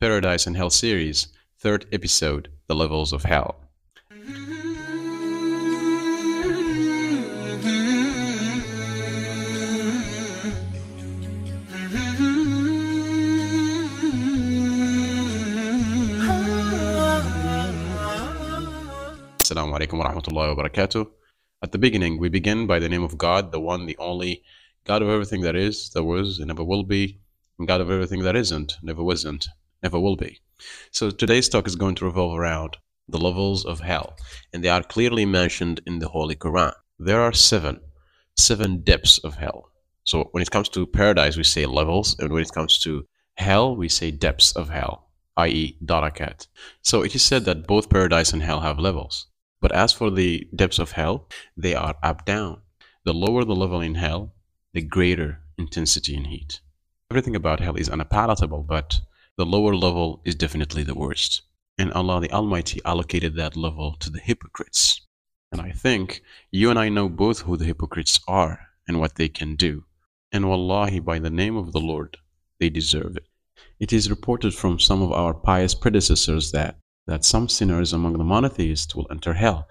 Paradise and Hell series, third episode The Levels of Hell. Assalamu alaikum wa rahmatullahi wa barakatuh. At the beginning, we begin by the name of God, the one, the only, God of everything that is, that was, and never will be, and God of everything that isn't, never wasn't, never will be. So today's talk is going to revolve around the levels of hell, and they are clearly mentioned in the Holy Quran. There are seven, seven depths of hell. So when it comes to paradise, we say levels, and when it comes to hell, we say depths of hell, i.e., darakat. So it is said that both paradise and hell have levels. But as for the depths of hell, they are up down. The lower the level in hell, the greater intensity in heat. Everything about hell is unpalatable, but the lower level is definitely the worst. And Allah the Almighty allocated that level to the hypocrites. And I think you and I know both who the hypocrites are and what they can do. And wallahi, by the name of the Lord, they deserve it. It is reported from some of our pious predecessors that that some sinners among the monotheists will enter hell.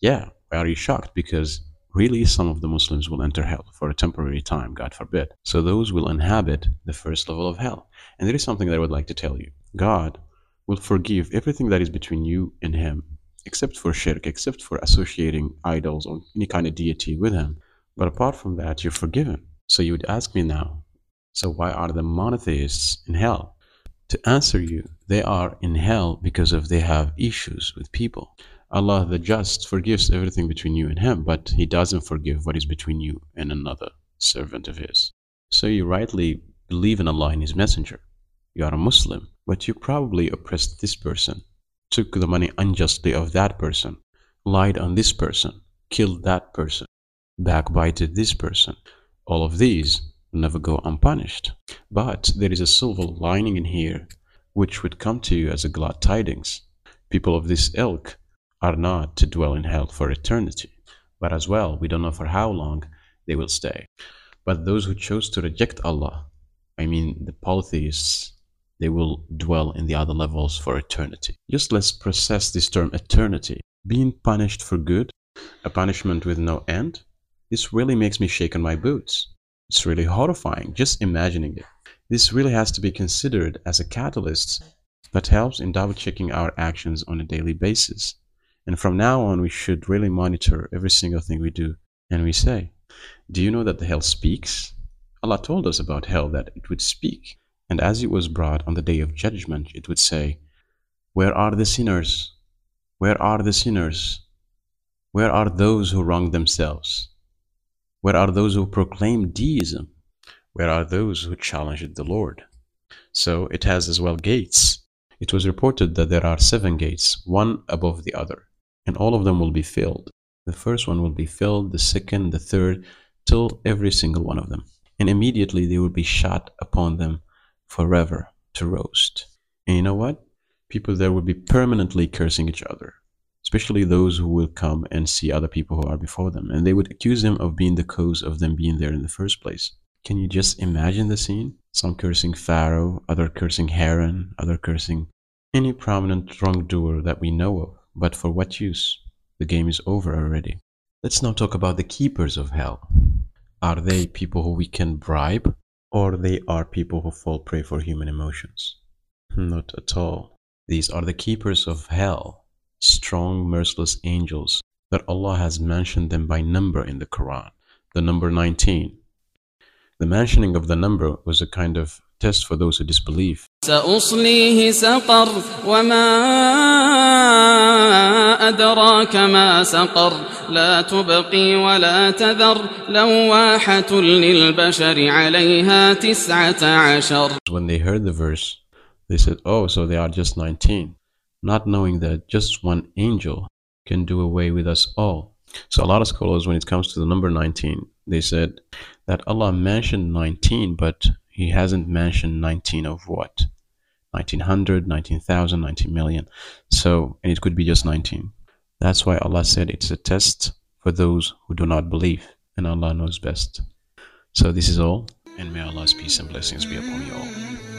Yeah, why are you shocked? Because really some of the Muslims will enter hell for a temporary time, God forbid. So those will inhabit the first level of hell. And there is something that I would like to tell you. God will forgive everything that is between you and Him, except for shirk, except for associating idols or any kind of deity with Him. But apart from that, you're forgiven. So you would ask me now, so why are the monotheists in hell? To answer you, they are in hell because of they have issues with people. Allah the Just forgives everything between you and Him, but He doesn't forgive what is between you and another servant of His. So you rightly believe in Allah and His Messenger. You are a Muslim, but you probably oppressed this person, took the money unjustly of that person, lied on this person, killed that person, backbited this person. All of these never go unpunished. But there is a silver lining in here, which would come to you as a glad tidings. People of this ilk are not to dwell in hell for eternity, but as well, we don't know for how long they will stay. But those who chose to reject Allah, I mean the polytheists, they will dwell in the other levels for eternity. Just let's process this term eternity. Being punished for good, a punishment with no end, this really makes me shake on my boots. It's really horrifying just imagining it. This really has to be considered as a catalyst that helps in double checking our actions on a daily basis. And from now on, we should really monitor every single thing we do and we say. Do you know that the hell speaks? Allah told us about hell that it would speak. And as it was brought on the day of judgment, it would say, Where are the sinners? Where are the sinners? Where are those who wrong themselves? Where are those who proclaim deism? Where are those who challenged the Lord? So it has as well gates. It was reported that there are seven gates, one above the other, and all of them will be filled. The first one will be filled, the second, the third, till every single one of them. And immediately they will be shot upon them forever to roast. And you know what? People there will be permanently cursing each other especially those who will come and see other people who are before them, and they would accuse them of being the cause of them being there in the first place. Can you just imagine the scene? Some cursing Pharaoh, other cursing Haman, other cursing any prominent wrongdoer that we know of. But for what use? The game is over already. Let's now talk about the keepers of hell. Are they people who we can bribe, or they are people who fall prey for human emotions? Not at all. These are the keepers of hell strong, merciless angels that Allah has mentioned them by number in the Quran, the number 19. The mentioning of the number was a kind of test for those who disbelieve. سأصليه سقر وما أدراك ما سقر لا تبقي ولا تذر لواحة للبشر عليها تسعة عشر When they heard the verse, they said, oh, so they are just 19 not knowing that just one angel can do away with us all. So a lot of scholars, when it comes to the number 19, they said that Allah mentioned 19, but he hasn't mentioned 19 of what? 1900, 19,000, 19 million. So, and it could be just 19. That's why Allah said it's a test for those who do not believe, and Allah knows best. So this is all, and may Allah's peace and blessings be upon you all.